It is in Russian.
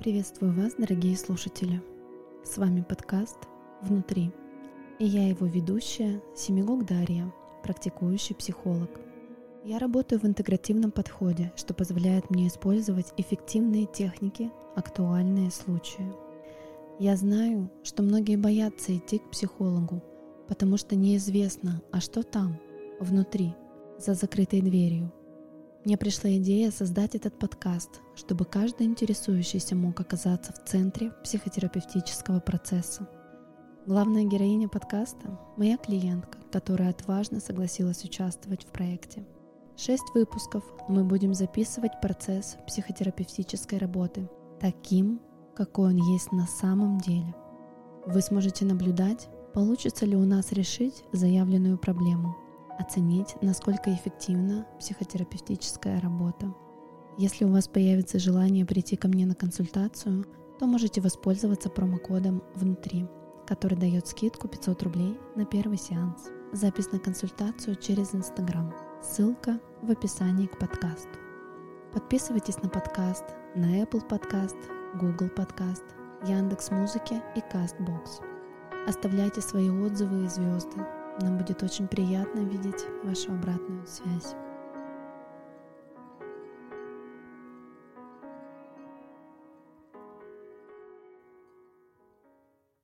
Приветствую вас, дорогие слушатели! С вами подкаст «Внутри» и я его ведущая Семигук Дарья, практикующий психолог. Я работаю в интегративном подходе, что позволяет мне использовать эффективные техники, актуальные случаи. Я знаю, что многие боятся идти к психологу, потому что неизвестно, а что там, внутри, за закрытой дверью – мне пришла идея создать этот подкаст, чтобы каждый интересующийся мог оказаться в центре психотерапевтического процесса. Главная героиня подкаста – моя клиентка, которая отважно согласилась участвовать в проекте. Шесть выпусков мы будем записывать процесс психотерапевтической работы таким, какой он есть на самом деле. Вы сможете наблюдать, получится ли у нас решить заявленную проблему – оценить, насколько эффективна психотерапевтическая работа. Если у вас появится желание прийти ко мне на консультацию, то можете воспользоваться промокодом «Внутри», который дает скидку 500 рублей на первый сеанс. Запись на консультацию через Инстаграм. Ссылка в описании к подкасту. Подписывайтесь на подкаст на Apple Podcast, Google Podcast, Яндекс Музыки и Castbox. Оставляйте свои отзывы и звезды нам будет очень приятно видеть вашу обратную связь.